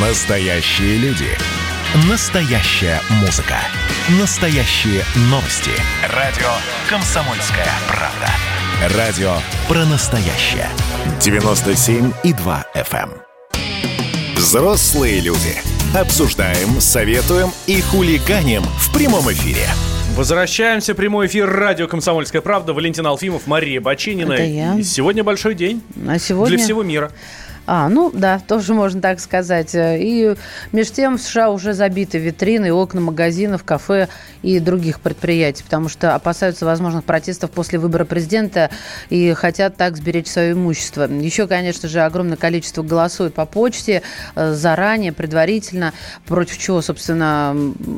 Настоящие люди. Настоящая музыка. Настоящие новости. Радио «Комсомольская правда». Радио про настоящее. 97,2 FM. эм. Взрослые люди. Обсуждаем, советуем и хулиганим в прямом эфире. Возвращаемся. Прямой эфир радио «Комсомольская правда». Валентин Алфимов, Мария Бачинина. Это я. И сегодня большой день А сегодня... для всего мира. А, ну да, тоже можно так сказать. И между тем в США уже забиты витрины окна магазинов, кафе и других предприятий, потому что опасаются возможных протестов после выбора президента и хотят так сберечь свое имущество. Еще, конечно же, огромное количество голосует по почте э, заранее, предварительно, против чего, собственно,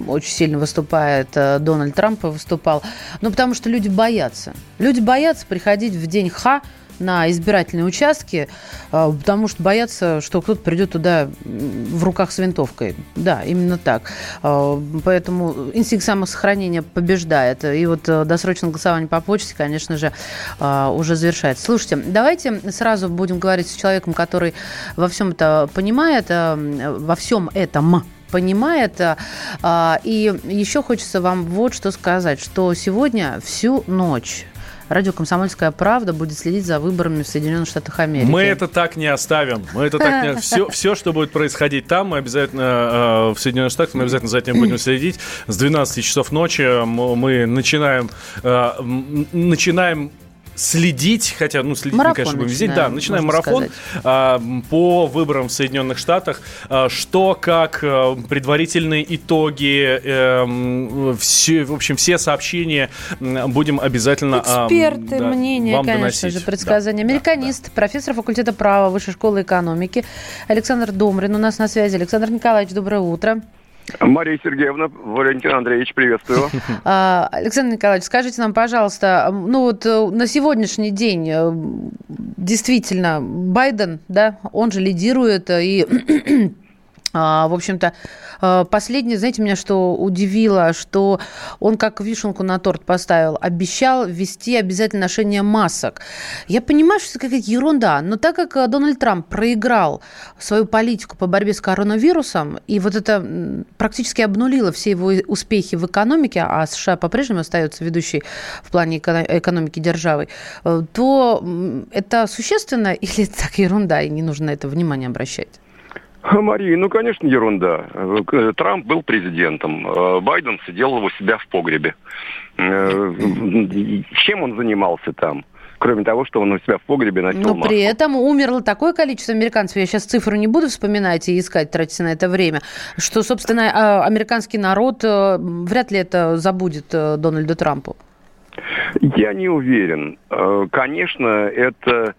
очень сильно выступает э, Дональд Трамп, и выступал. Ну, потому что люди боятся. Люди боятся приходить в день Ха, на избирательные участки, э, потому что боятся, что кто-то придет туда в руках с винтовкой. Да, именно так. Э, Поэтому инстинкт самосохранения побеждает. И вот э, досрочное голосование по почте, конечно же, э, уже завершается. Слушайте, давайте сразу будем говорить с человеком, который во всем это понимает, во всем этом понимает. А, И еще хочется вам вот что сказать, что сегодня всю ночь радио «Комсомольская правда» будет следить за выборами в Соединенных Штатах Америки. Мы это так не оставим. Мы это так не... Все, все, что будет происходить там, мы обязательно э, в Соединенных Штатах, мы обязательно за этим будем следить. С 12 часов ночи м- мы начинаем, э, начинаем следить, хотя, ну, следить мы, Марафон конечно, будем везде. Да, начинаем марафон а, по выборам в Соединенных Штатах. А, Что, как, э, предварительные итоги, э, м, все, в общем, все сообщения будем обязательно а, Эксперты, да, мнения, вам конечно доносить. же, предсказания. Да, да, Американист, профессор факультета права Высшей школы экономики Александр Домрин у нас на связи. Александр Николаевич, доброе утро. Мария Сергеевна, Валентин Андреевич, приветствую. А, Александр Николаевич, скажите нам, пожалуйста, ну вот э, на сегодняшний день э, действительно Байден, да, он же лидирует э, и в общем-то, э, последнее, знаете, меня что удивило, что он как вишенку на торт поставил, обещал ввести обязательно ношение масок. Я понимаю, что это какая-то ерунда, но так как э, Дональд Трамп проиграл свою политику по борьбе с коронавирусом, и вот это практически обнулило все его успехи в экономике, а США по-прежнему остается ведущей в плане эко- экономики державой, э, то это существенно или так ерунда, и не нужно на это внимание обращать? Мария, ну, конечно, ерунда. Э, Трамп был президентом, э, Байден сидел у себя в погребе. Э, Чем он занимался там? Кроме того, что он у себя в погребе носил Но маску. при этом умерло такое количество американцев, я сейчас цифру не буду вспоминать и искать, тратить на это время, что, собственно, а, американский народ э, вряд ли это забудет Дональду Трампу. Я не уверен. Конечно, это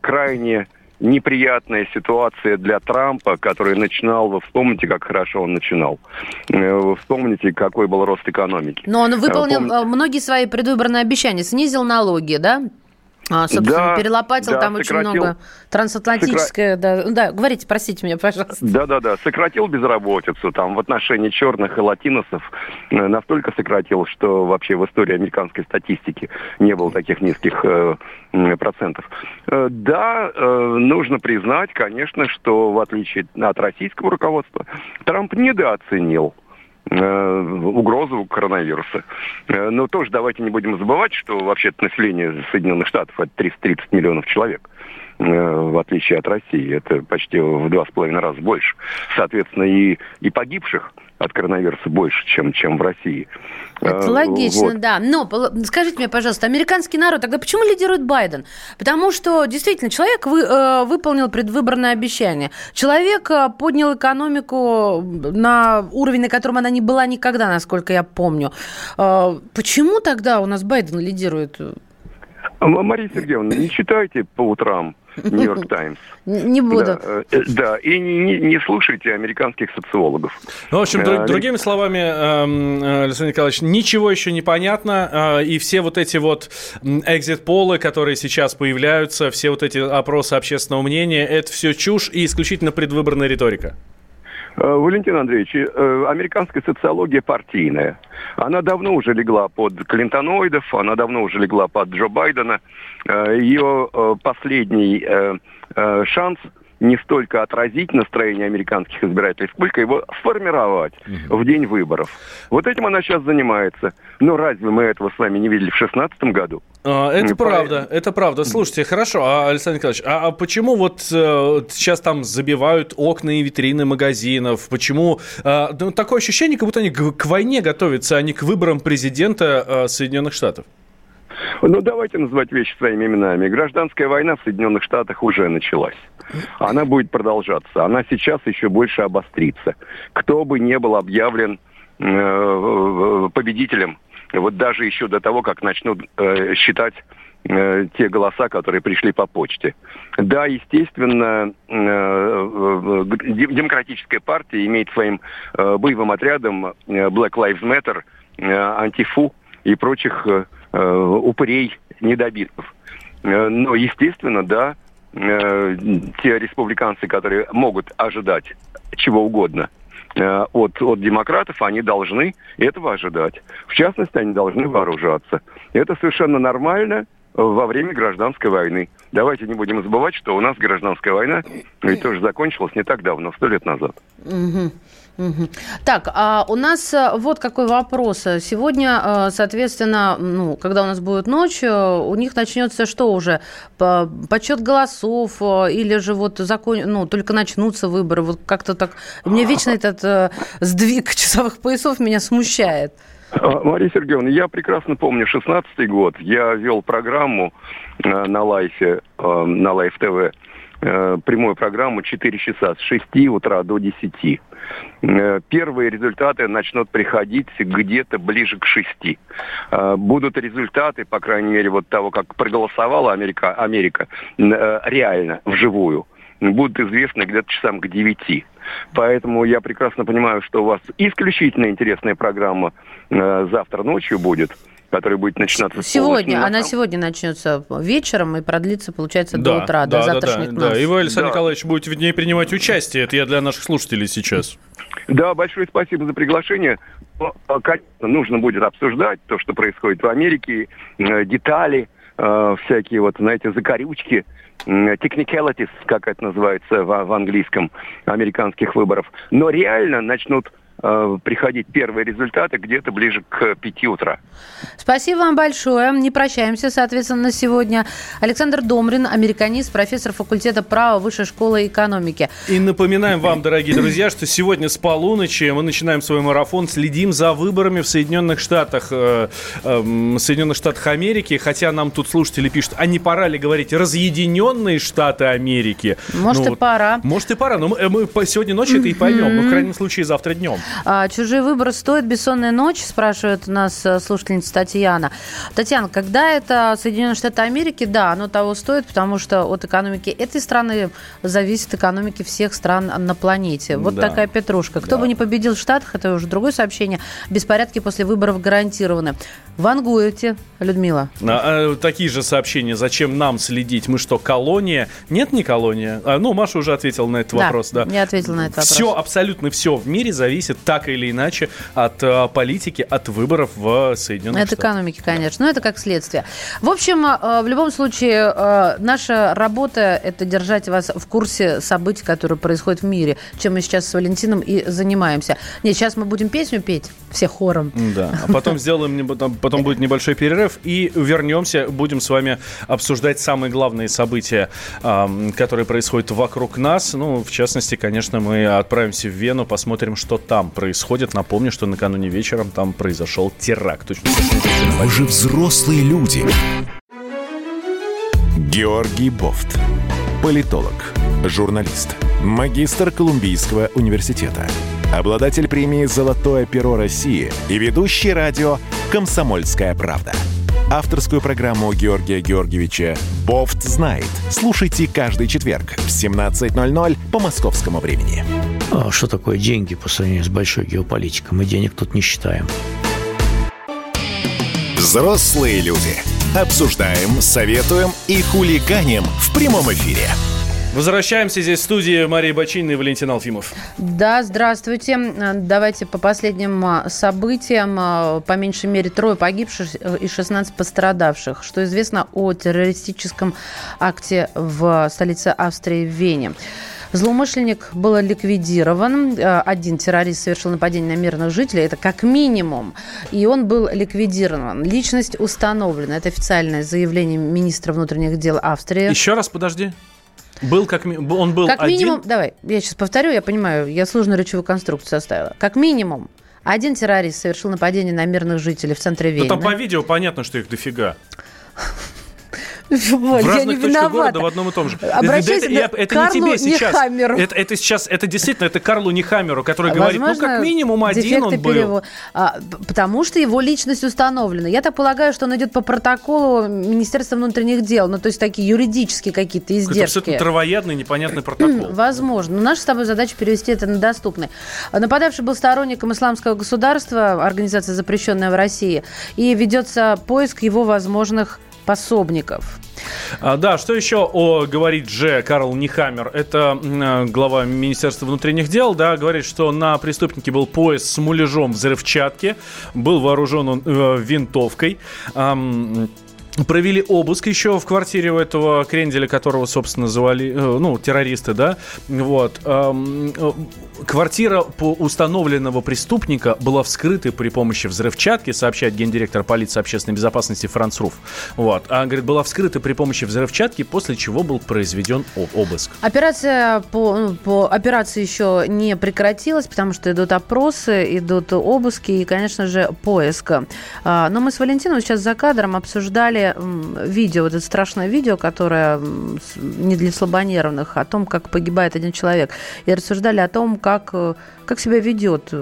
крайне неприятная ситуация для Трампа, который начинал, вы вспомните, как хорошо он начинал. Э, Вы вспомните, какой был рост экономики. Но он выполнил помню- э, многие свои предвыборные обещания, снизил налоги, да? А, собственно, Да, перелопатил да, там очень сократил- много трансатлантическое. Да, да, говорите, простите меня, пожалуйста. Да-да-да, сократил безработицу там в отношении черных и латиносов э, настолько сократил, что вообще в истории американской статистики не было таких низких э, процентов. Э, да, э, нужно признать, конечно, что в отличие от российского руководства, Трамп недооценил угрозу коронавируса. Э, Но тоже давайте не будем забывать, что вообще население Соединенных Штатов это 330 миллионов человек э, в отличие от России. Это почти в два с половиной раза больше. Соответственно, и, и погибших от коронавируса больше, чем, чем в России. Это Э, логично, вот. да. Но скажите мне, пожалуйста, американский народ тогда почему лидирует Байден? Потому что действительно человек вы- э, выполнил предвыборное обещание. Человек э, поднял экономику на уровень, на котором она не была никогда, насколько я помню. Э, почему тогда у нас Байден лидирует? А, Мария Сергеевна, не читайте по утрам Нью-Йорк Таймс. Не буду. Да, э, да, и не, не- не слушайте американских социологов. Ну, в общем, друг- Э, другими словами, эм, э, Александр Николаевич, ничего еще не понятно, и все вот эти вот экзит-полы, которые сейчас появляются, все вот эти опросы общественного мнения, это все чушь и исключительно предвыборная риторика. Э, Валентин Андреевич, э, американская социология партийная. Она давно уже легла под клинтоноидов, она давно уже легла под Джо Байдена. Э, Ее последний шанс не столько отразить настроение американских избирателей, сколько его сформировать угу. в день выборов. Вот этим она сейчас занимается. Но разве мы этого с вами не видели в 2016 году? А, это не правда, правильно. это правда. Слушайте, хорошо, а, Александр Николаевич, а, а почему вот э, сейчас там забивают окна и витрины магазинов? Почему э, ну, такое ощущение, как будто они к, к войне готовятся, а не к выборам президента э, Соединенных Штатов? Ну, давайте называть вещи своими именами. Гражданская война в Соединенных Штатах уже началась. Она будет продолжаться. Она сейчас еще больше обострится. Кто бы не был объявлен э, победителем, вот даже еще до того, как начнут э, считать э, те голоса, которые пришли по почте. Да, естественно, э, демократическая партия имеет своим э, боевым отрядом э, Black Lives Matter, э, Антифу и прочих э, э, упырей, недобитков. Э, но, естественно, да, э, те республиканцы, которые могут ожидать чего угодно э, от, от демократов, они должны этого ожидать. В частности, они должны вооружаться. Это совершенно нормально во время гражданской войны. Давайте не будем забывать, что у нас гражданская война ведь тоже закончилась не так давно, сто лет назад. Угу. Так, а у нас э, вот какой вопрос. Сегодня, э, соответственно, ну, когда у нас будет ночь, э, у них начнется что уже? Подсчет голосов или же вот закон, ну, только начнутся выборы? Вот как-то так... Мне вечно этот сдвиг часовых поясов меня смущает. А, Мария Сергеевна, я прекрасно помню 16-й год. Я вел программу на Лайфе, на Лайф ТВ Э, прямую программу 4 часа с 6 утра до 10. Э, первые результаты начнут приходить где-то ближе к 6. Э, будут результаты, по крайней мере, вот того, как проголосовала Америка, Америка реально, вживую, будут известны где-то часам к 9. Поэтому я прекрасно понимаю, что у вас исключительно интересная программа завтра ночью будет – который будет начинаться сегодня. Она сегодня начнется вечером и продлится, получается, да, до утра, да, до завтрашних да, да, да. И вы, Александр да. Николаевич, будете в ней принимать участие. Это я для наших слушателей сейчас. Да, большое спасибо за приглашение. Конечно, нужно будет обсуждать то, что происходит в Америке, э, детали, э, всякие вот, знаете, закорючки, technicalities, как это называется в, в английском, американских выборов. Но реально начнут приходить первые результаты где-то ближе к 5 утра. Спасибо вам большое. Не прощаемся, соответственно, на сегодня. Александр Домрин, американист, профессор факультета права Высшей школы экономики. И напоминаем вам, дорогие друзья, что сегодня с полуночи мы начинаем свой марафон, следим за выборами в Соединенных Штатах, э, э, Соединенных Штатах Америки, хотя нам тут слушатели пишут, а не пора ли говорить разъединенные Штаты Америки? Может ну, и пора. Может и пора, но мы, мы сегодня ночью это и поймем, ну, в крайнем случае, завтра днем. А, чужие выборы стоит бессонная ночь, спрашивает у нас э, слушательница Татьяна. Татьяна, когда это Соединенные Штаты Америки, да, оно того стоит, потому что от экономики этой страны зависит экономики всех стран на планете. Вот да. такая петрушка. Кто да. бы не победил в Штатах, это уже другое сообщение. Беспорядки после выборов гарантированы. Вангуете, Людмила? А, а, такие же сообщения. Зачем нам следить? Мы что, колония? Нет, не колония. А, ну, Маша уже ответила на этот да, вопрос. Да, я ответила на этот вопрос. Все, абсолютно все в мире зависит так или иначе от э, политики, от выборов в Соединенных от Штатах. От экономики, конечно. Но это как следствие. В общем, э, в любом случае, э, наша работа – это держать вас в курсе событий, которые происходят в мире, чем мы сейчас с Валентином и занимаемся. Нет, сейчас мы будем песню петь все хором. Да, а потом сделаем, потом будет небольшой перерыв и вернемся, будем с вами обсуждать самые главные события, которые происходят вокруг нас. Ну, в частности, конечно, мы отправимся в Вену, посмотрим, что там происходит. Напомню, что накануне вечером там произошел теракт. Вы же взрослые люди. Георгий Бофт. Политолог, журналист, магистр Колумбийского университета, обладатель премии «Золотое перо России» и ведущий радио «Комсомольская правда». Авторскую программу Георгия Георгиевича «Бофт знает». Слушайте каждый четверг в 17.00 по московскому времени. А что такое деньги по сравнению с большой геополитикой? Мы денег тут не считаем. Взрослые люди. Обсуждаем, советуем и хулиганим в прямом эфире. Возвращаемся здесь в студии Мария Бочинина и Валентин Алфимов. Да, здравствуйте. Давайте по последним а, событиям. А, по меньшей мере трое погибших и 16 пострадавших. Что известно о террористическом акте в столице Австрии в Вене. Злоумышленник был ликвидирован. А, один террорист совершил нападение на мирных жителей. Это как минимум. И он был ликвидирован. Личность установлена. Это официальное заявление министра внутренних дел Австрии. Еще раз подожди. Был как он был как один? минимум, давай, я сейчас повторю, я понимаю, я сложную речевую конструкцию составила. Как минимум, один террорист совершил нападение на мирных жителей в центре Вены. Ну, там по видео понятно, что их дофига. Вот, в я разных не точках виновата. города в одном и том же. Обращайся это, это Карлу не тебе сейчас. Это, это сейчас, это действительно, это Карлу Нехаммеру, который говорит, ну как минимум один он был. Перевод. А, потому что его личность установлена. Я так полагаю, что он идет по протоколу Министерства внутренних дел. Ну, то есть такие юридические какие-то издержки. Это абсолютно травоядный, непонятный протокол. Возможно. Но наша с тобой задача перевести это на доступный. Нападавший был сторонником исламского государства, организация, запрещенная в России, и ведется поиск его возможных пособников. А, да, что еще о, говорит Дже Карл Нихаммер? Это э, глава Министерства внутренних дел, да, говорит, что на преступнике был пояс с муляжом взрывчатки, был вооружен он э, винтовкой. Эм, Провели обыск еще в квартире у этого кренделя, которого, собственно, звали, э, ну, террористы, да, вот. Эм, э, квартира по установленного преступника была вскрыта при помощи взрывчатки, сообщает гендиректор полиции общественной безопасности Франц Руф. Вот. А, говорит, была вскрыта при помощи взрывчатки, после чего был произведен обыск. Операция по, ну, по операции еще не прекратилась, потому что идут опросы, идут обыски и, конечно же, поиск. А, но мы с Валентином сейчас за кадром обсуждали видео, вот это страшное видео, которое не для слабонервных, о том, как погибает один человек. И рассуждали о том, как, э, как себя ведет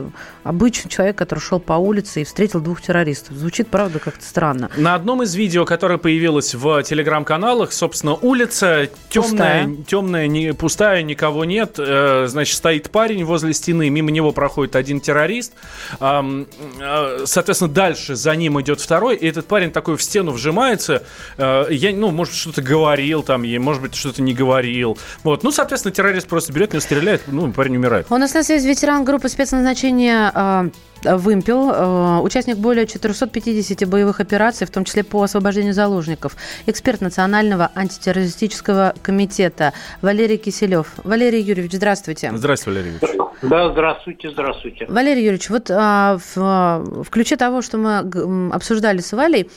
обычный человек, который шел по улице и встретил двух террористов. Звучит, правда, как-то странно. На одном из видео, которое появилось в телеграм-каналах, собственно, улица темная, пустая, темная не, пустая, никого нет. Э, значит, стоит парень возле стены, мимо него проходит один террорист. Э, соответственно, дальше за ним идет второй, и этот парень такой в стену вжимается. Э, я, ну, может, что-то говорил там, может быть, что-то не говорил. Вот. Ну, соответственно, террорист просто берет, не стреляет, ну, парень умирает. У нас на связи ветеран группы спецназначения Вымпел, э, участник более 450 боевых операций, в том числе по освобождению заложников, эксперт Национального антитеррористического комитета Валерий Киселев. Валерий Юрьевич, здравствуйте. Здравствуйте, Валерий Юрьевич. Да, здравствуйте, здравствуйте. Валерий Юрьевич, вот а, в, в ключе того, что мы обсуждали с Валей,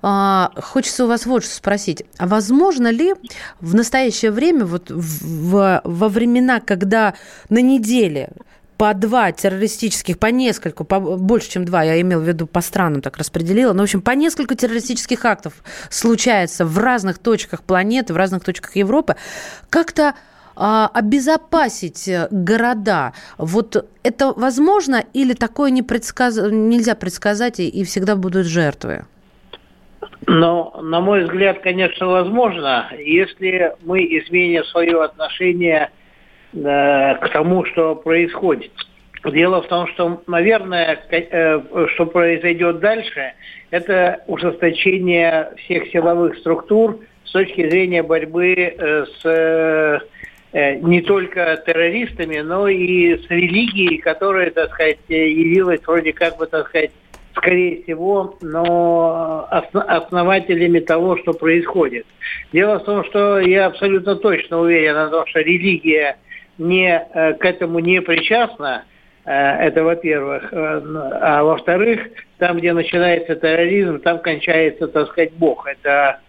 а, хочется у вас вот что спросить. А возможно ли в настоящее время, вот в, во времена, когда на неделе по два террористических, по нескольку, по, больше, чем два, я имел в виду по странам так распределила, но, в общем, по несколько террористических актов случается в разных точках планеты, в разных точках Европы, как-то а, обезопасить города. Вот это возможно или такое не предсказ... нельзя предсказать и, и всегда будут жертвы? Но, на мой взгляд, конечно, возможно, если мы изменим свое отношение Э, к тому, что происходит. Дело в том, что, наверное, э, что произойдет дальше, это ужесточение всех силовых структур с точки зрения борьбы э, с не только террористами, но и с религией, которая, так сказать, явилась вроде как бы, так сказать, скорее всего, но основателями того, что происходит. Дело в том, что я абсолютно точно уверен о том, что религия – не, э, к этому не причастна, э, это во-первых. Э, а во-вторых, там, где начинается терроризм, там кончается, так сказать, Бог. Это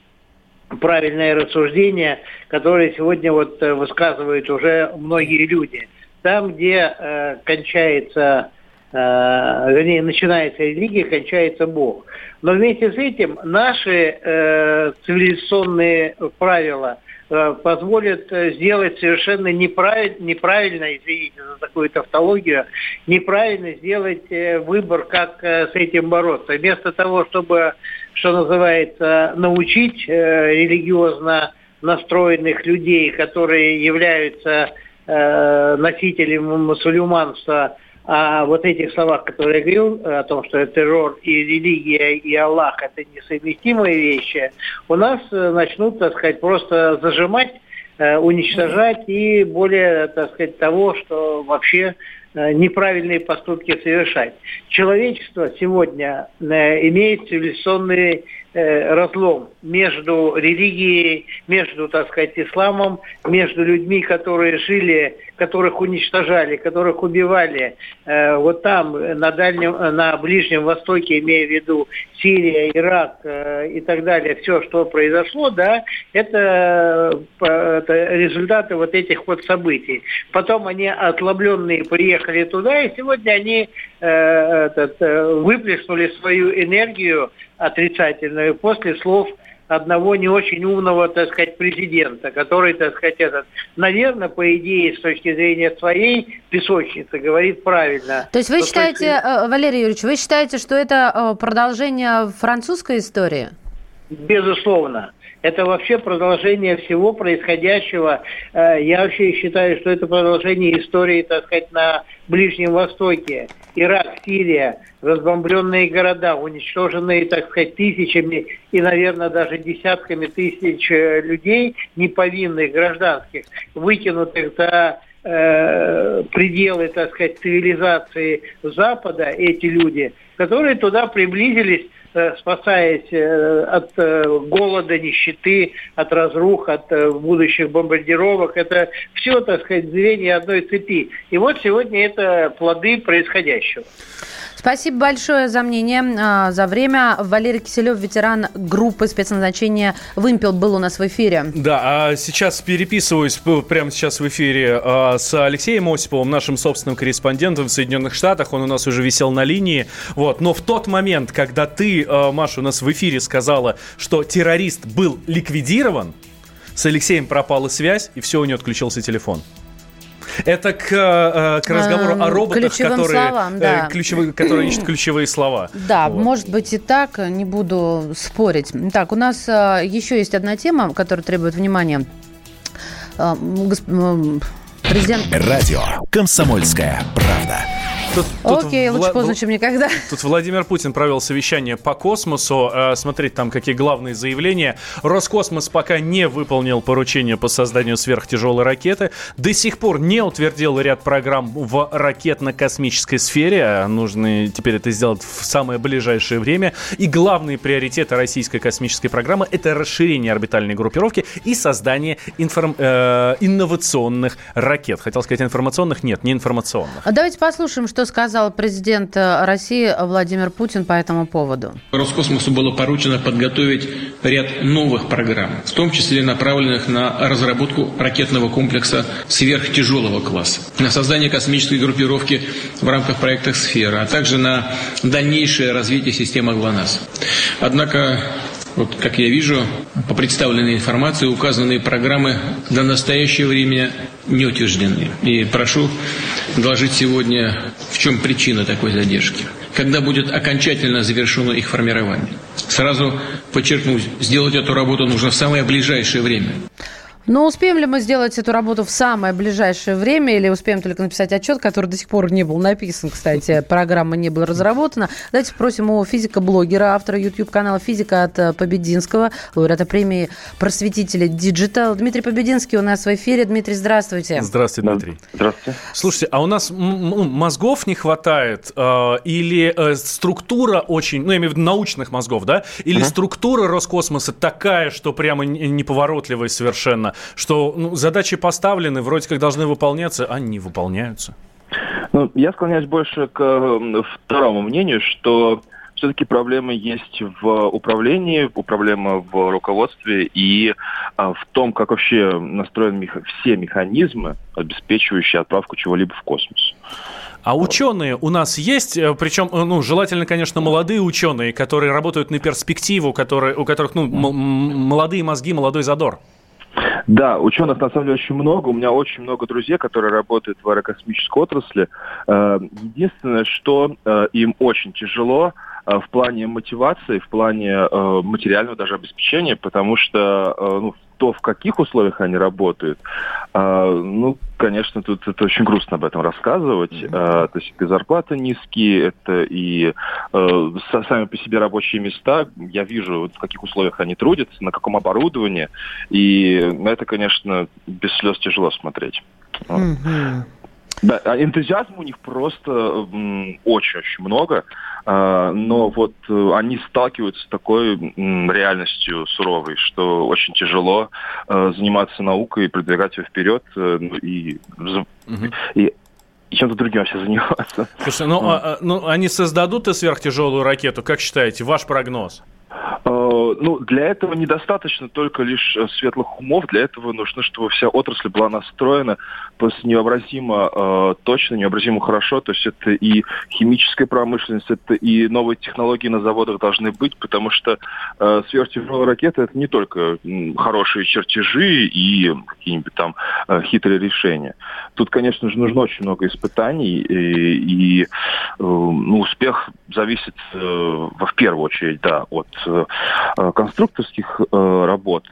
правильное рассуждение, которое сегодня вот высказывают уже многие люди. Там, где э, кончается, э, вернее, начинается религия, кончается Бог. Но вместе с этим наши э, цивилизационные правила – позволит э, сделать совершенно неправильно, неправильно, извините за такую тавтологию, неправильно сделать э, выбор, как с этим бороться. Вместо того, чтобы, что называется, научить религиозно настроенных людей, которые являются носителями мусульманства, о вот этих словах, которые я говорил, о том, что террор и религия, и Аллах – это несовместимые вещи, у нас э, начнут, так сказать, просто зажимать э, уничтожать и более, так сказать, того, что вообще Э, неправильные поступки совершать. Человечество сегодня э, имеет цивилизационный э, разлом между религией, между, так сказать, исламом, между людьми, которые жили, которых уничтожали, которых убивали. Вот там, на Дальнем, на Ближнем Востоке, имея в виду Сирия, Ирак и так далее, все, что произошло, да, это, это результаты вот этих вот событий. Потом они ослабленные приехали туда, и сегодня они э, этот, э, выплеснули свою энергию отрицательную после слов одного не очень умного, так сказать, президента, который, так сказать, этот, наверное, по идее, с точки зрения своей песочницы, говорит правильно. То есть вы считаете, есть... Э, Валерий Юрьевич, вы считаете, что это э, продолжение французской истории? Безусловно. Это вообще продолжение всего происходящего. Э, я вообще считаю, что это продолжение истории, так сказать, на Ближнем Востоке. Ирак, Сирия, разбомбленные города, уничтоженные, так сказать, тысячами и, наверное, даже десятками тысяч э, людей, неповинных гражданских, выкинутых за э, пределы, так сказать, цивилизации Запада, эти люди, которые туда приблизились спасаясь э, от э, голода, нищеты, от разрух, от будущих бомбардировок. Это все, так сказать, звенья одной цепи. И вот сегодня это плоды происходящего. Спасибо большое за мнение, а, за время. Валерий Киселев, ветеран группы спецназначения «Вымпел» был у нас в эфире. Да, а сейчас переписываюсь прямо сейчас в эфире а, с Алексеем Осиповым, нашим собственным корреспондентом в Соединенных Штатах. Он у нас уже висел на линии. Вот. Но в тот момент, когда ты, а, Маша, у нас в эфире сказала, что террорист был ликвидирован, с Алексеем пропала связь, и все, у него отключился телефон. Это к, э, к разговору о роботах, которые, словам, э, да. ключевые, которые ищут ключевые слова. Да, вот. может быть и так, не буду спорить. Так, у нас э, еще есть одна тема, которая требует внимания. Президент... Радио «Комсомольская правда». Тут, тут Окей, лучше поздно, чем никогда. Тут Владимир Путин провел совещание по космосу. Э, смотреть там, какие главные заявления. Роскосмос пока не выполнил поручение по созданию сверхтяжелой ракеты. До сих пор не утвердил ряд программ в ракетно-космической сфере. Нужно теперь это сделать в самое ближайшее время. И главные приоритеты российской космической программы – это расширение орбитальной группировки и создание информ... э, инновационных ракет. Хотел сказать информационных, нет, не информационных. А давайте послушаем, что сказал президент э, России Владимир Путин по этому поводу. Роскосмосу было поручено подготовить ряд новых программ, в том числе направленных на разработку ракетного комплекса сверхтяжелого класса, на создание космической группировки в рамках проекта «Сфера», а также на дальнейшее развитие системы ГЛОНАСС. Однако вот, как я вижу, по представленной информации, указанные программы до настоящего времени не утверждены. И прошу доложить сегодня, в чем причина такой задержки. Когда будет окончательно завершено их формирование. Сразу подчеркну, сделать эту работу нужно в самое ближайшее время. Но успеем ли мы сделать эту работу в самое ближайшее время или успеем только написать отчет, который до сих пор не был написан, кстати, программа не была разработана? Давайте спросим у физика-блогера, автора YouTube-канала «Физика» от Побединского, лауреата премии «Просветители Digital». Дмитрий Побединский у нас в эфире. Дмитрий, здравствуйте. Здравствуйте, Дмитрий. Здравствуйте. Слушайте, а у нас мозгов не хватает э, или э, структура очень, ну, я имею в виду научных мозгов, да? Или uh-huh. структура Роскосмоса такая, что прямо неповоротливая совершенно? Что ну, задачи поставлены, вроде как должны выполняться, а не выполняются? Ну, я склоняюсь больше к второму мнению, что все-таки проблемы есть в управлении, проблема в руководстве и а, в том, как вообще настроены мех... все механизмы, обеспечивающие отправку чего-либо в космос. А ученые у нас есть, э, причем, э, ну, желательно, конечно, молодые ученые, которые работают на перспективу, которые, у которых, ну, молодые мозги, молодой задор. Да, ученых на самом деле очень много. У меня очень много друзей, которые работают в аэрокосмической отрасли. Э, единственное, что э, им очень тяжело в плане мотивации, в плане материального даже обеспечения, потому что ну, то, в каких условиях они работают, а, ну, конечно, тут это очень грустно об этом рассказывать. А, то есть это зарплаты низкие, это и э, сами по себе рабочие места. Я вижу, вот, в каких условиях они трудятся, на каком оборудовании. И на это, конечно, без слез тяжело смотреть. Mm-hmm. Да, а энтузиазма у них просто очень-очень много, а, но вот э, они сталкиваются с такой реальностью суровой, что очень тяжело э, заниматься наукой и продвигать ее вперед э, ну, и, угу. и и чем-то другим вообще заниматься. Слушай, ну, а, ну они создадут и сверхтяжелую ракету, как считаете, ваш прогноз? Ну, для этого недостаточно только лишь э, светлых умов. Для этого нужно, чтобы вся отрасль была настроена просто невообразимо э, точно, невообразимо хорошо. То есть это и химическая промышленность, это и новые технологии на заводах должны быть, потому что э, сверхтяжелая ракета это не только хорошие чертежи и какие-нибудь там э, хитрые решения. Тут, конечно же, нужно очень много испытаний, и, э, ну, успех зависит э, в первую очередь, да, от э, Э, конструкторских э, работ,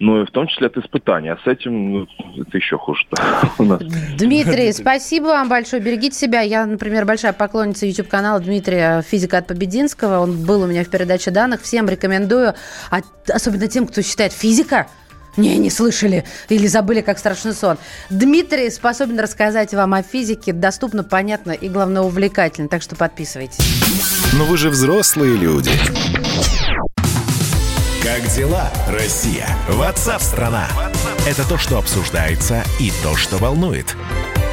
но и в том числе от испытаний. А с этим ну, это еще хуже. Дмитрий, спасибо вам большое. Берегите себя. Я, например, большая поклонница YouTube-канала Дмитрия Физика от Побединского. Он был у меня в передаче данных. Всем рекомендую. А, особенно тем, кто считает физика не, не слышали или забыли, как страшный сон. Дмитрий способен рассказать вам о физике доступно, понятно и, главное, увлекательно. Так что подписывайтесь. Но вы же взрослые люди. Как дела, Россия? Ватсап-страна! Это то, что обсуждается и то, что волнует.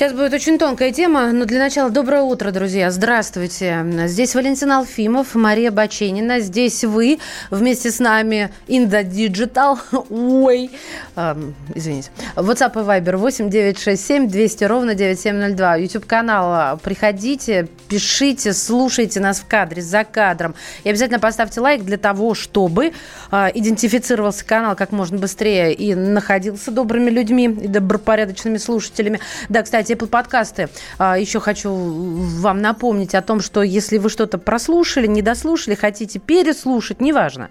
Сейчас будет очень тонкая тема, но для начала доброе утро, друзья. Здравствуйте. Здесь Валентин Алфимов, Мария Баченина. Здесь вы вместе с нами Инда Digital. Ой, эм, извините. WhatsApp и Viber 8 967 200 ровно 9702. YouTube канал. Приходите, пишите, слушайте нас в кадре, за кадром. И обязательно поставьте лайк для того, чтобы э, идентифицировался канал как можно быстрее и находился добрыми людьми и добропорядочными слушателями. Да, кстати, Apple подкасты. А, еще хочу вам напомнить о том, что если вы что-то прослушали, не дослушали, хотите переслушать, неважно.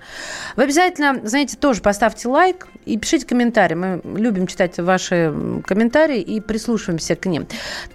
Вы обязательно, знаете, тоже поставьте лайк и пишите комментарии. Мы любим читать ваши комментарии и прислушиваемся к ним.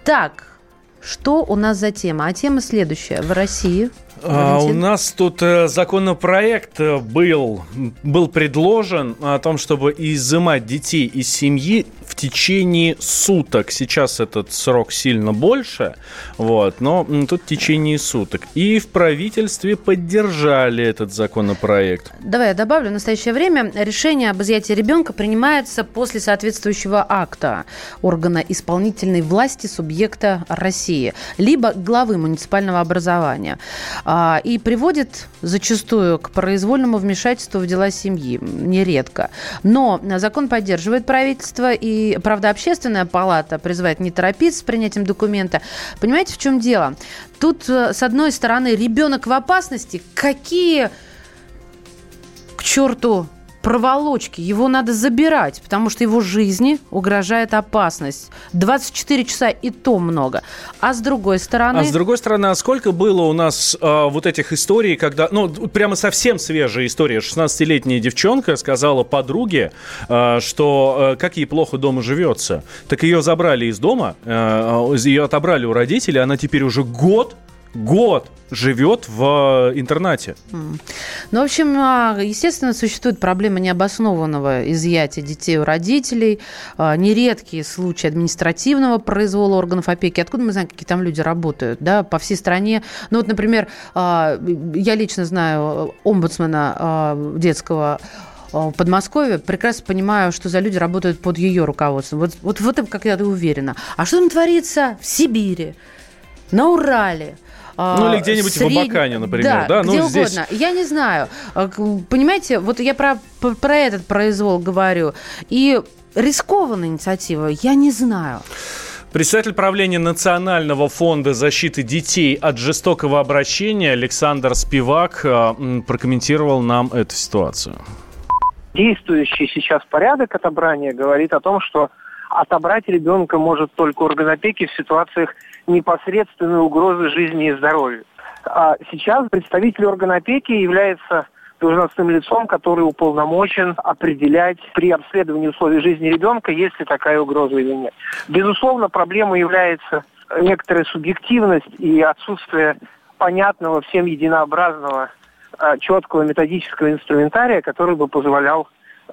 Так, что у нас за тема? А тема следующая. В России а, у нас тут э, законопроект э, был, был предложен о том, чтобы изымать детей из семьи в течение суток. Сейчас этот срок сильно больше, вот, но тут в течение суток. И в правительстве поддержали этот законопроект. Давай я добавлю. В настоящее время решение об изъятии ребенка принимается после соответствующего акта органа исполнительной власти субъекта России, либо главы муниципального образования. А, и приводит зачастую к произвольному вмешательству в дела семьи, нередко. Но закон поддерживает правительство, и, правда, общественная палата призывает не торопиться с принятием документа. Понимаете, в чем дело? Тут, э, с одной стороны, ребенок в опасности. Какие к черту проволочки. Его надо забирать, потому что его жизни угрожает опасность. 24 часа и то много. А с другой стороны... А с другой стороны, а сколько было у нас э, вот этих историй, когда... Ну, прямо совсем свежая история. 16-летняя девчонка сказала подруге, э, что э, как ей плохо дома живется. Так ее забрали из дома, э, ее отобрали у родителей, она теперь уже год год живет в э, интернате. Ну, в общем, а, естественно, существует проблема необоснованного изъятия детей у родителей, а, нередкие случаи административного произвола органов опеки. Откуда мы знаем, какие там люди работают, да, по всей стране? Ну, вот, например, а, я лично знаю омбудсмена детского Подмосковье, прекрасно понимаю, что за люди работают под ее руководством. Вот, вот в этом, как я уверена. А что там творится в Сибири, на Урале, ну, или где-нибудь сред... в Абакане, например. Да, да? где ну, угодно. Здесь... Я не знаю. А, понимаете, вот я про, про этот произвол говорю. И рискованная инициатива, я не знаю. Председатель правления Национального фонда защиты детей от жестокого обращения Александр Спивак э, прокомментировал нам эту ситуацию. Действующий сейчас порядок отобрания говорит о том, что отобрать ребенка может только орган опеки в ситуациях непосредственной угрозы жизни и здоровью. А сейчас представитель органа опеки является должностным лицом, который уполномочен определять при обследовании условий жизни ребенка, есть ли такая угроза или нет. Безусловно, проблемой является некоторая субъективность и отсутствие понятного, всем единообразного, а, четкого методического инструментария, который бы позволял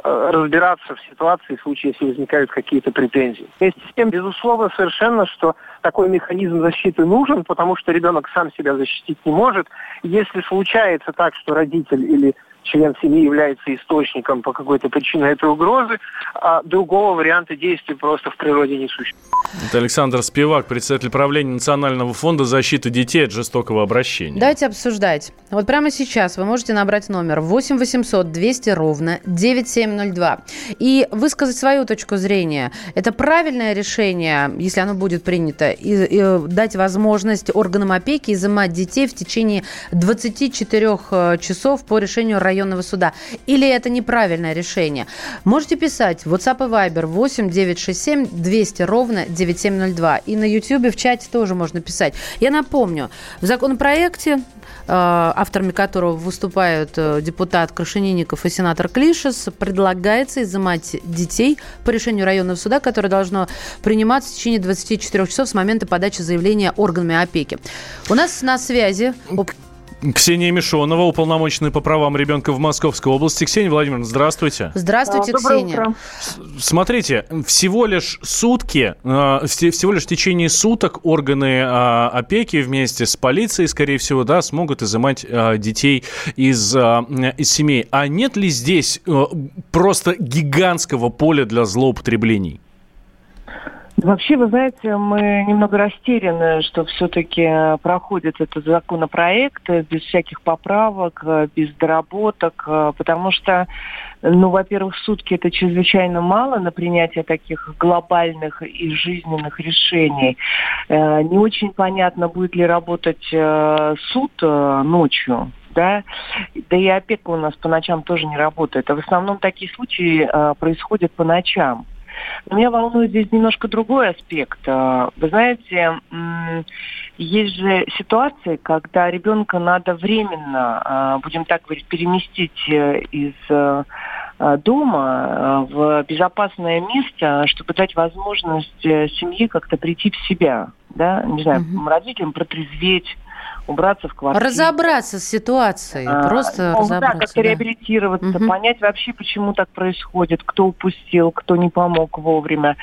Э, разбираться в ситуации, в случае, если возникают какие-то претензии. Вместе с тем, безусловно, совершенно, что такой механизм защиты нужен, потому что ребенок сам себя защитить не может. Если случается так, что родитель или член семьи является источником по какой-то причине этой угрозы, а другого варианта действий просто в природе не существует. Это Александр Спивак, председатель правления Национального фонда защиты детей от жестокого обращения. Давайте обсуждать. Вот прямо сейчас вы можете набрать номер 8 800 200 ровно 9702 и высказать свою точку зрения. Это правильное решение, если оно будет принято, и, и дать возможность органам опеки изымать детей в течение 24 э, часов по решению районного суда. Или это неправильное решение. Можете писать в WhatsApp и Viber 8 967 200 ровно 9702. И на YouTube в чате тоже можно писать. Я напомню, в законопроекте э, авторами которого выступают э, депутат Крашенинников и сенатор Клишес, предлагается изымать детей по решению районного суда, которое должно приниматься в течение 24 часов с момента подачи заявления органами опеки. У нас на связи Ксения Мишонова, уполномоченная по правам ребенка в Московской области. Ксения Владимировна, здравствуйте. Здравствуйте, Доброе Ксения. Утро. Смотрите, всего лишь сутки, э, всего лишь в течение суток органы э, опеки вместе с полицией, скорее всего, да, смогут изымать э, детей из, из семей. А нет ли здесь просто гигантского поля для злоупотреблений? Вообще, вы знаете, мы немного растеряны, что все-таки проходит этот законопроект без всяких поправок, без доработок, потому что, ну, во-первых, сутки это чрезвычайно мало на принятие таких глобальных и жизненных решений. Э, не очень понятно, будет ли работать э, суд э, ночью, да, да и опека у нас по ночам тоже не работает. А в основном такие случаи происходят по ночам. Но меня волнует здесь немножко другой аспект. А, вы знаете, есть же ситуации, когда ребенка надо временно, а, будем так говорить, переместить э, из э, дома в безопасное место, чтобы дать возможность э, семье как-то прийти в себя, да, не знаю, угу. родителям протрезветь, убраться в квартире. Разобраться с ситуацией, а, просто ну, разобраться. Да, как-то да. реабилитироваться, угу. понять вообще, почему так происходит, кто упустил, кто не помог вовремя.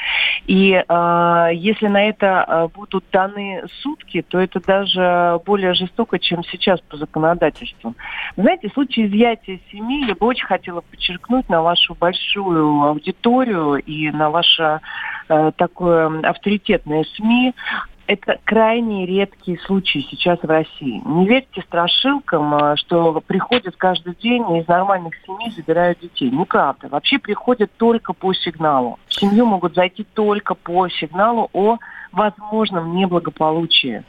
И э, если на это э, будут даны сутки, то это даже более жестоко, чем сейчас по законодательству. Знаете, в случае изъятия семьи я бы очень хотела подчеркнуть на вашу большую аудиторию и на ваше э, такое авторитетное СМИ это крайне редкие случаи сейчас в России. Не верьте страшилкам, а, что приходят каждый день и из нормальных семей забирают детей. Неправда. Вообще приходят только по сигналу. В семью могут зайти только по сигналу о возможном неблагополучии.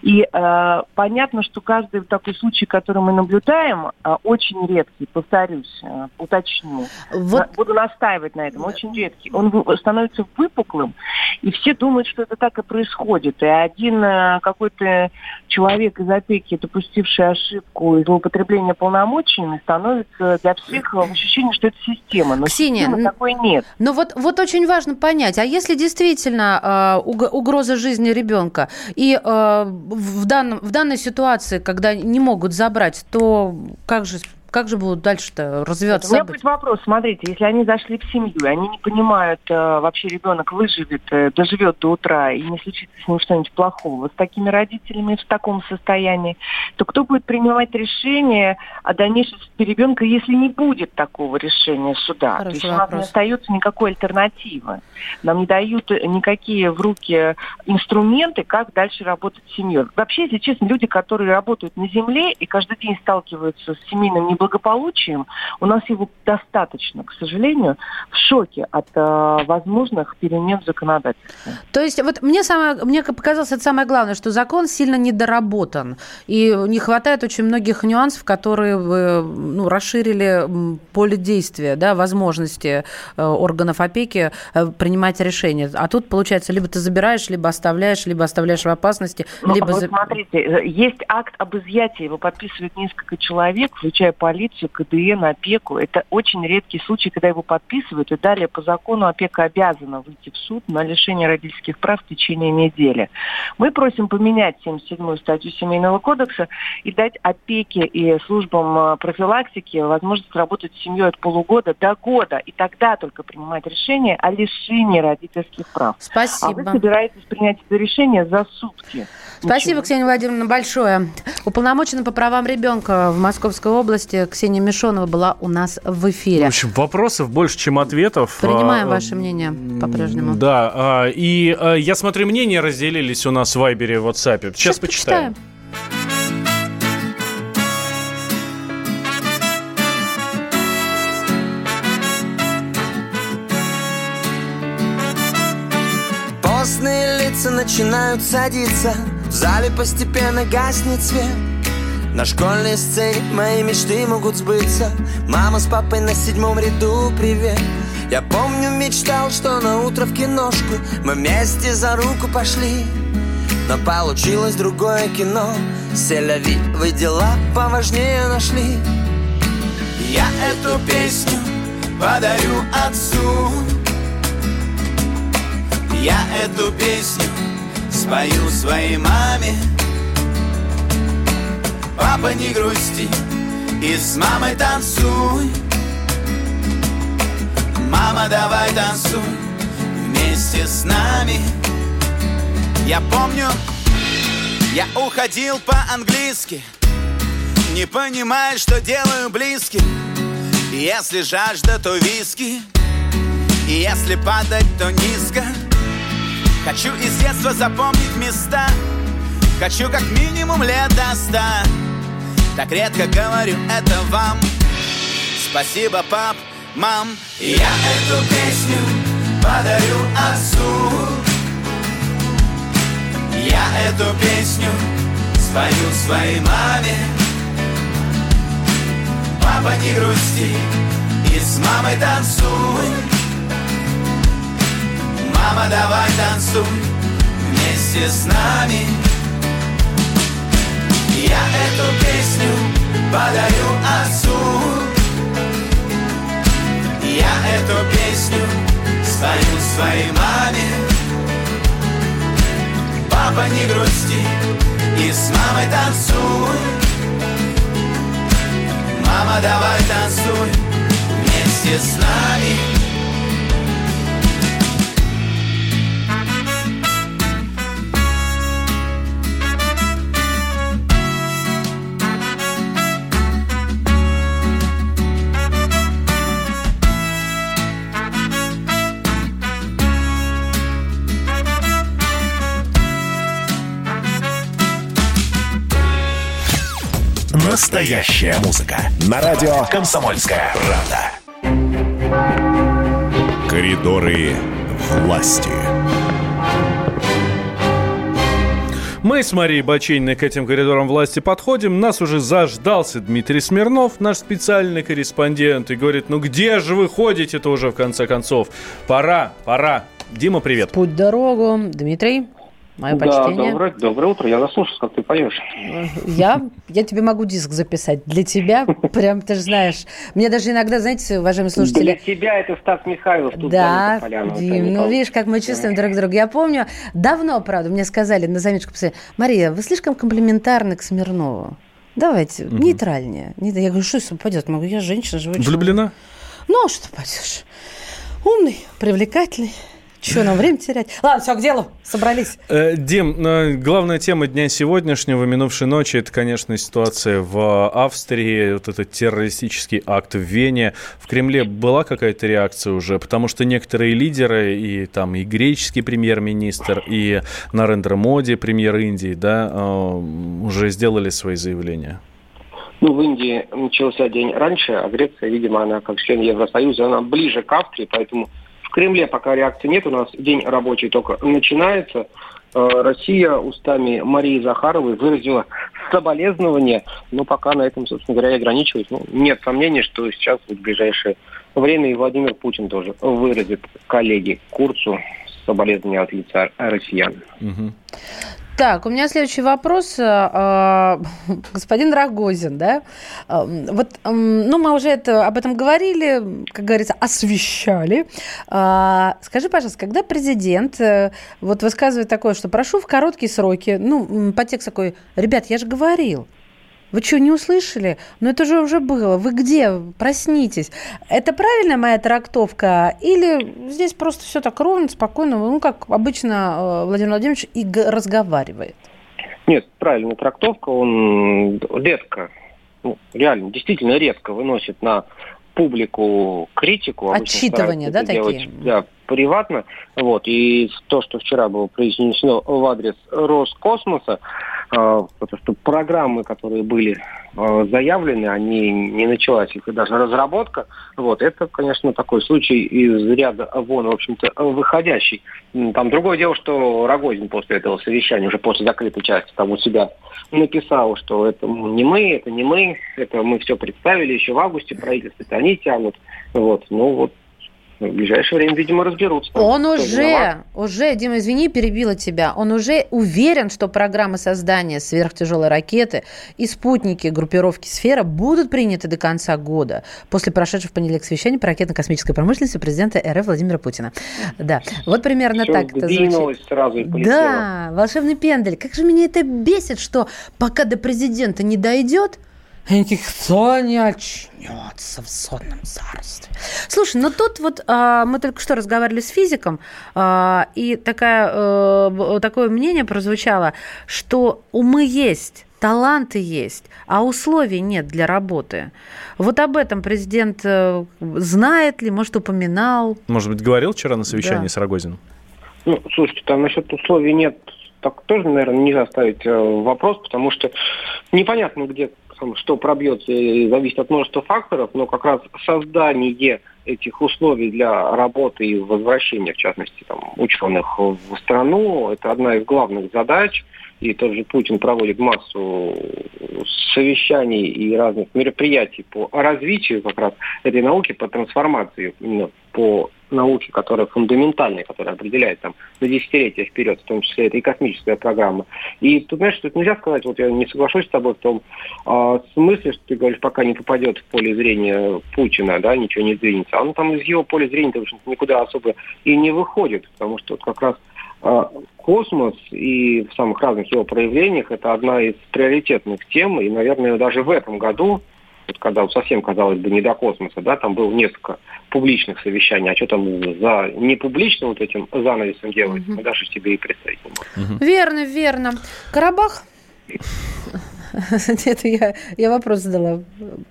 И э, понятно, что каждый такой случай, который мы наблюдаем, э, очень редкий, повторюсь, э, уточню. Вот... На, буду настаивать на этом, очень редкий. Он становится выпуклым, и все думают, что это так и происходит. И один э, какой-то человек из опеки, допустивший ошибку и злоупотребление полномочиями, становится для всех ощущение, что это система. Но Ксения, системы такой нет. Но вот, вот очень важно понять, а если действительно э, угроза жизни ребенка, и э, в, данном, в данной ситуации, когда не могут забрать, то как же как же будут дальше-то развиваться события? У меня будет вопрос. Смотрите, если они зашли в семью, они не понимают, э, вообще ребенок выживет, э, доживет до утра и не случится с ним что-нибудь плохого, с такими родителями в таком состоянии, то кто будет принимать решение о дальнейшем ребенка, если не будет такого решения суда? Хороший то есть вопрос. у нас не остается никакой альтернативы. Нам не дают никакие в руки инструменты, как дальше работать с семьей. Вообще, если честно, люди, которые работают на земле и каждый день сталкиваются с семейным благополучием, у нас его достаточно, к сожалению, в шоке от э, возможных перемен в законодательстве. То есть вот мне, самое, мне показалось это самое главное, что закон сильно недоработан, и не хватает очень многих нюансов, которые ну, расширили поле действия, да, возможности э, органов опеки э, принимать решения. А тут, получается, либо ты забираешь, либо оставляешь, либо оставляешь в опасности, Но, либо... Вот смотрите, э, есть акт об изъятии, его подписывает несколько человек, включая полицию, КДН, опеку. Это очень редкий случай, когда его подписывают, и далее по закону опека обязана выйти в суд на лишение родительских прав в течение недели. Мы просим поменять 77-ю статью Семейного кодекса и дать опеке и службам профилактики возможность работать с семьей от полугода до года, и тогда только принимать решение о лишении родительских прав. Спасибо. А вы собираетесь принять это решение за сутки. Спасибо, Ничего. Ксения Владимировна, большое. Уполномоченная по правам ребенка в Московской области Ксения Мишонова была у нас в эфире. В общем, вопросов больше, чем ответов. Принимаем а, ваше мнение по-прежнему. Да, а, и а, я смотрю, мнения разделились у нас в Вайбере и WhatsApp. Сейчас, Сейчас почитаем. почитаем. лица начинают садиться В зале постепенно гаснет свет На школьной сцене мои мечты могут сбыться. Мама с папой на седьмом ряду, привет. Я помню, мечтал, что на утро в киношку Мы вместе за руку пошли. Но получилось другое кино. Селяви, вы дела поважнее нашли. Я эту песню подарю отцу. Я эту песню спою своей маме Папа, не грусти и с мамой танцуй. Мама, давай танцуй вместе с нами. Я помню, я уходил по-английски Не понимая, что делаю близким. Если жажда, то виски И если падать, то низко. Хочу из детства запомнить места Хочу как минимум лет до ста Так редко говорю это вам. Спасибо, пап, мам. Я эту песню подарю отцу. Я эту песню спою своей маме. Папа, не грусти и с мамой танцуй. Мама, давай танцуй вместе с нами Я эту песню подарю отцу. Я эту песню спою своей маме. Папа, не грусти и с мамой танцуй. Мама, давай танцуй вместе с нами Настоящая музыка. На радио «Комсомольская правда». Коридоры власти. Мы с Марией Бачениной к этим коридорам власти подходим. Нас уже заждался Дмитрий Смирнов, наш специальный корреспондент, и говорит, ну где же вы ходите-то уже в конце концов? Пора, пора. Дима, привет. Путь дорогу. Дмитрий. Мое да, почтение. Доброе, доброе утро. Я заслушался, как ты поешь. Я, я тебе могу диск записать. Для тебя, прям ты же знаешь. Мне даже иногда, знаете, уважаемые слушатели... Для тебя это Стас Михайлов. Тут да, Дим, ну видишь, как мы чувствуем друг друга. Я помню, давно, правда, мне сказали на заметку, Мария, вы слишком комплиментарны к Смирнову. Давайте, угу. нейтральнее. Я говорю, что если пойдет? Могу, я женщина, живой Влюблена? Ну, а что пойдешь? Умный, привлекательный. Что нам время терять? Ладно, все, к делу. Собрались. Э, Дим, э, главная тема дня сегодняшнего, минувшей ночи, это, конечно, ситуация в Австрии, вот этот террористический акт в Вене. В Кремле была какая-то реакция уже? Потому что некоторые лидеры, и там и греческий премьер-министр, и Нарендра Моди, премьер Индии, да, э, уже сделали свои заявления. Ну, в Индии начался день раньше, а Греция, видимо, она как член Евросоюза, она ближе к Австрии, поэтому Кремле пока реакции нет, у нас день рабочий только начинается. Э, Россия устами Марии Захаровой выразила соболезнования, но пока на этом, собственно говоря, и ограничиваюсь. Ну, нет сомнений, что сейчас в ближайшее время и Владимир Путин тоже выразит коллеге Курцу соболезнования от лица россиян. Угу. Так, у меня следующий вопрос. Э, господин Рогозин, да? Э, вот, ну, мы уже это, об этом говорили, как говорится, освещали. Э, скажи, пожалуйста, когда президент вот высказывает такое, что прошу в короткие сроки, ну, по тексту такой, ребят, я же говорил, вы что, не услышали? Ну это же уже было. Вы где? Проснитесь. Это правильная моя трактовка? Или здесь просто все так ровно, спокойно, ну, как обычно э, Владимир Владимирович и разговаривает? Нет, правильная трактовка. Он редко, ну, реально, действительно редко выносит на публику критику. Отчитывание, да, такие? Делать, да, приватно. Вот. И то, что вчера было произнесено в адрес Роскосмоса, потому что программы, которые были а, заявлены, они не началась их даже разработка. Вот, это, конечно, такой случай из ряда вон, в общем-то, выходящий. Там другое дело, что Рогозин после этого совещания, уже после закрытой части, там у себя написал, что это не мы, это не мы, это мы все представили еще в августе, правительство это они тянут. Вот, ну вот в ближайшее время, видимо, разберутся. Он уже, уже, Дима, извини, перебила тебя, он уже уверен, что программы создания сверхтяжелой ракеты и спутники группировки «Сфера» будут приняты до конца года, после прошедшего в понедельник совещания по ракетно-космической промышленности президента РФ Владимира Путина. Да, вот примерно Все так это звучит. сразу и Да, волшебный пендель. Как же меня это бесит, что пока до президента не дойдет, никто не очнется в сонном царстве. Слушай, ну тут вот а, мы только что разговаривали с физиком, а, и такая, а, такое мнение прозвучало, что умы есть, таланты есть, а условий нет для работы. Вот об этом президент э, знает ли, может, упоминал? Может быть, говорил вчера на совещании да. с Рогозиным? Ну, слушайте, там насчет условий нет так тоже, наверное, нельзя ставить э, вопрос, потому что непонятно, где что пробьется, зависит от множества факторов, но как раз создание этих условий для работы и возвращения, в частности, там, ученых в страну, это одна из главных задач. И тот же Путин проводит массу совещаний и разных мероприятий по развитию как раз этой науки, по трансформации по науки, которая фундаментальная, которая определяет там на десятилетия вперед, в том числе это и космическая программа. И тут, знаешь, тут нельзя сказать, вот я не соглашусь с тобой в том э, смысле, что ты говоришь, пока не попадет в поле зрения Путина, да, ничего не двинется. А он там из его поля зрения, в общем никуда особо и не выходит, потому что вот как раз э, космос и в самых разных его проявлениях это одна из приоритетных тем, и, наверное, даже в этом году вот когда вот совсем, казалось бы, не до космоса, да, там было несколько публичных совещаний, а что там за непубличным вот этим занавесом делать, угу. мы даже себе и представить не можем. Угу. Верно, верно. Карабах? Это я, я вопрос задала.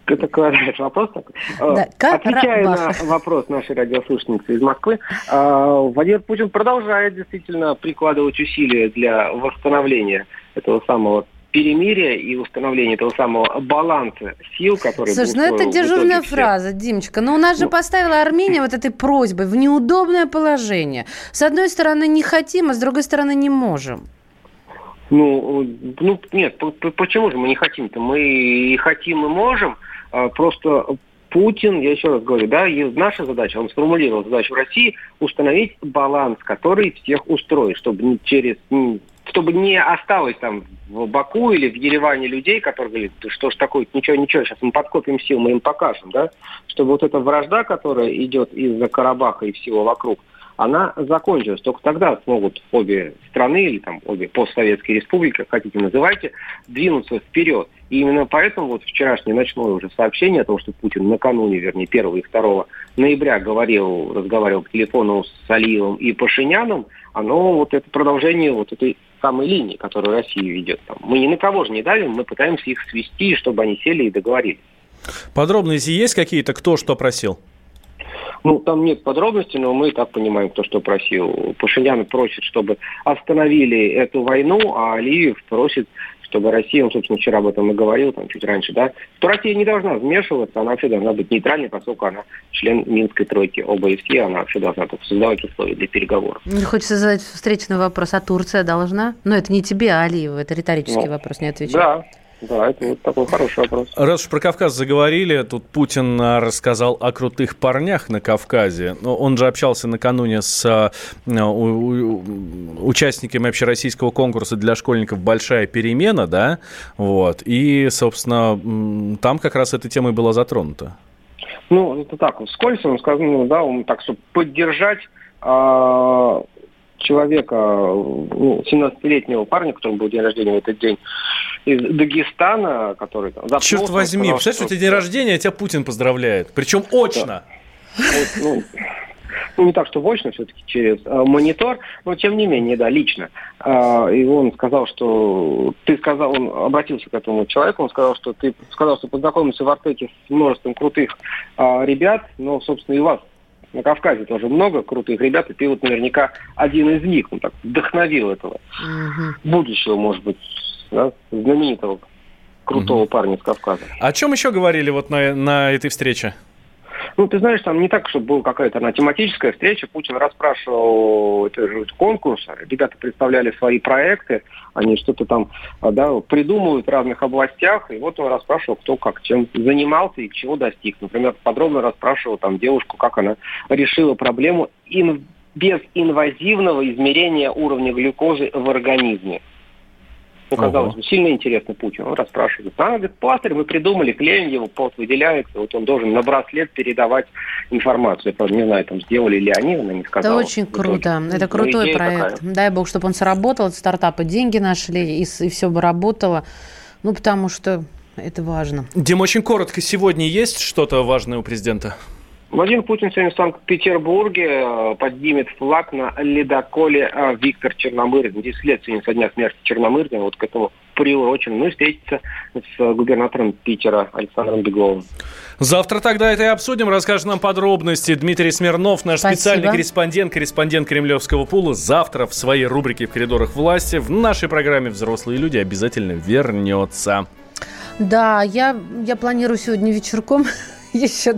Это классный вопрос такой. Да. Отвечая на вопрос нашей радиослушницы из Москвы, а, Владимир Путин продолжает действительно прикладывать усилия для восстановления этого самого перемирия и установления того самого баланса сил, который Слушай, ну это дежурная фраза, Димочка. Но у нас же ну, поставила Армения вот этой просьбой в неудобное положение. С одной стороны не хотим, а с другой стороны не можем. Ну, ну нет, почему же мы не хотим-то? Мы и хотим, и можем. А, просто Путин, я еще раз говорю, да, наша задача, он сформулировал задачу России установить баланс, который всех устроит, чтобы через чтобы не осталось там в Баку или в Ереване людей, которые говорят, что ж такое, ничего, ничего, сейчас мы подкопим сил, мы им покажем, да, чтобы вот эта вражда, которая идет из-за Карабаха и всего вокруг, она закончилась. Только тогда смогут обе страны или там обе постсоветские республики, хотите называйте, двинуться вперед. И именно поэтому вот вчерашнее ночное уже сообщение о том, что Путин накануне, вернее, 1 и 2 ноября говорил, разговаривал по телефону с Алиевым и Пашиняном, оно вот это продолжение вот этой самой линии, которую Россия ведет. Мы ни на кого же не давим, мы пытаемся их свести, чтобы они сели и договорились. Подробности есть какие-то, кто что просил? Ну, там нет подробностей, но мы и так понимаем, кто что просил. Пашинян просит, чтобы остановили эту войну, а Алиев просит чтобы Россия, он, собственно, вчера об этом и говорил, там, чуть раньше, да, что Россия не должна вмешиваться, она вообще должна быть нейтральной, поскольку она член Минской тройки ОБСЕ, она вообще должна только создавать условия для переговоров. Мне хочется задать встречный вопрос, а Турция должна? Ну, это не тебе, а Алиеву, это риторический ну, вопрос, не отвечай. Да, да, это вот такой хороший вопрос. Раз уж про Кавказ заговорили, тут Путин а, рассказал о крутых парнях на Кавказе. Но он же общался накануне с а, участниками общероссийского конкурса для школьников «Большая перемена», да, вот, и, собственно, там как раз эта тема и была затронута. Ну, это так, вскользь он сказал, ну, да, он так, чтобы поддержать а, человека, ну, 17-летнего парня, который был день рождения в этот день, из Дагестана, который там... Черт возьми, сказал, представляешь, что... у тебя день рождения, а тебя Путин поздравляет. Причем очно. Да. Вот, ну, ну, не так, что очно, все-таки через э, монитор, но тем не менее, да, лично. Э, и он сказал, что ты сказал, он обратился к этому человеку, он сказал, что ты сказал, что познакомился в Артеке с множеством крутых э, ребят, но, собственно, и вас на Кавказе тоже много крутых ребят, и ты вот наверняка один из них, он так вдохновил этого угу. будущего, может быть, да, знаменитого крутого угу. парня с Кавказа. О чем еще говорили вот на, на этой встрече? Ну, ты знаешь, там не так, чтобы была какая-то она тематическая встреча. Путин расспрашивал, это же конкурс, ребята представляли свои проекты, они что-то там да, придумывают в разных областях, и вот он расспрашивал, кто как чем занимался и чего достиг. Например, подробно расспрашивал там девушку, как она решила проблему ин без инвазивного измерения уровня глюкозы в организме. Ну, казалось бы, сильно интересно Путин. Он расспрашивает. А, говорит, пластырь мы придумали, клеим его, пот выделяется. Вот он должен на браслет передавать информацию. Я, правда, не знаю, там сделали ли они, она не сказала. Это очень круто. Это крутой проект. Такая. Дай бог, чтобы он сработал, стартапы деньги нашли, и, и все бы работало. Ну, потому что это важно. Дим, очень коротко, сегодня есть что-то важное у президента? Владимир Путин сегодня в Санкт-Петербурге э, поднимет флаг на ледоколе э, Виктор Черномырдин. 10 лет сегодня со дня смерти Черномырдина. Вот к этому приурочен. Ну и встретиться с губернатором Питера Александром Бегловым. Завтра тогда это и обсудим. Расскажет нам подробности Дмитрий Смирнов, наш Спасибо. специальный корреспондент, корреспондент Кремлевского пула. Завтра в своей рубрике «В коридорах власти» в нашей программе «Взрослые люди» обязательно вернется. Да, я, я планирую сегодня вечерком еще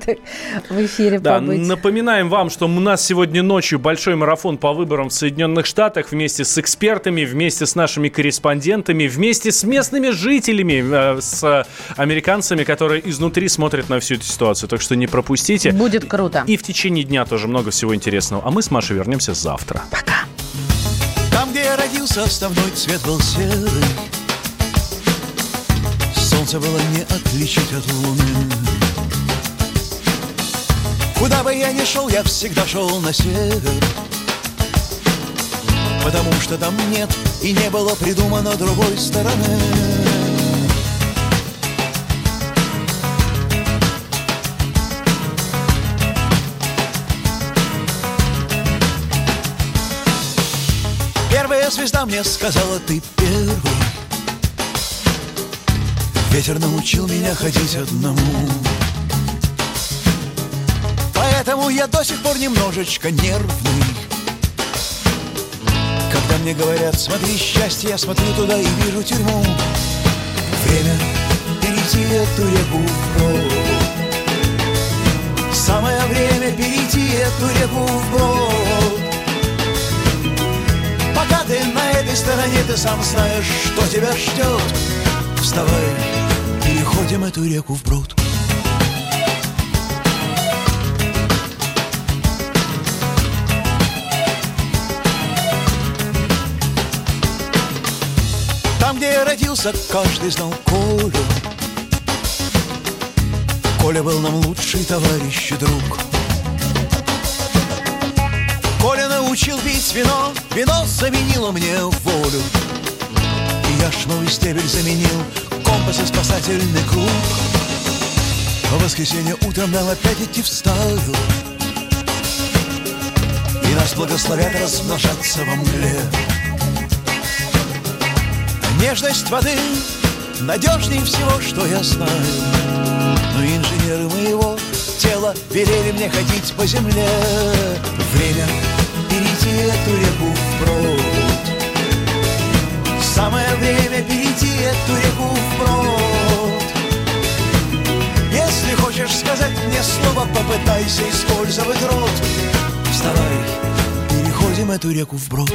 в эфире да, побыть. Напоминаем вам, что у нас сегодня ночью большой марафон по выборам в Соединенных Штатах вместе с экспертами, вместе с нашими корреспондентами, вместе с местными жителями, э, с американцами, которые изнутри смотрят на всю эту ситуацию. Так что не пропустите. Будет круто. И в течение дня тоже много всего интересного. А мы с Машей вернемся завтра. Пока. Там, где я родился, основной цвет был серый. Солнце было не отличить от луны. Куда бы я ни шел, я всегда шел на север. Потому что там нет и не было придумано другой стороны. Первая звезда мне сказала, ты первый Ветер научил меня ходить одному Поэтому я до сих пор немножечко нервный. Когда мне говорят, смотри счастье, я смотрю туда и вижу тюрьму Время перейти эту реку вброд Самое время перейти эту реку вброд Пока ты на этой стороне, ты сам знаешь, что тебя ждет. Вставай, переходим эту реку вброд родился, каждый знал Колю. Коля был нам лучший товарищ и друг. Коля научил пить вино, вино заменило мне волю. И я шновый стебель заменил, компас и спасательный круг. В воскресенье утром нам опять идти в. И нас благословят размножаться во мгле. Нежность воды надежней всего, что я знаю. Но инженеры моего тела велели мне ходить по земле. Время перейти эту реку вброд. Самое время перейти эту реку вброд. Если хочешь сказать мне слово, попытайся использовать рот. Вставай, переходим эту реку вброд.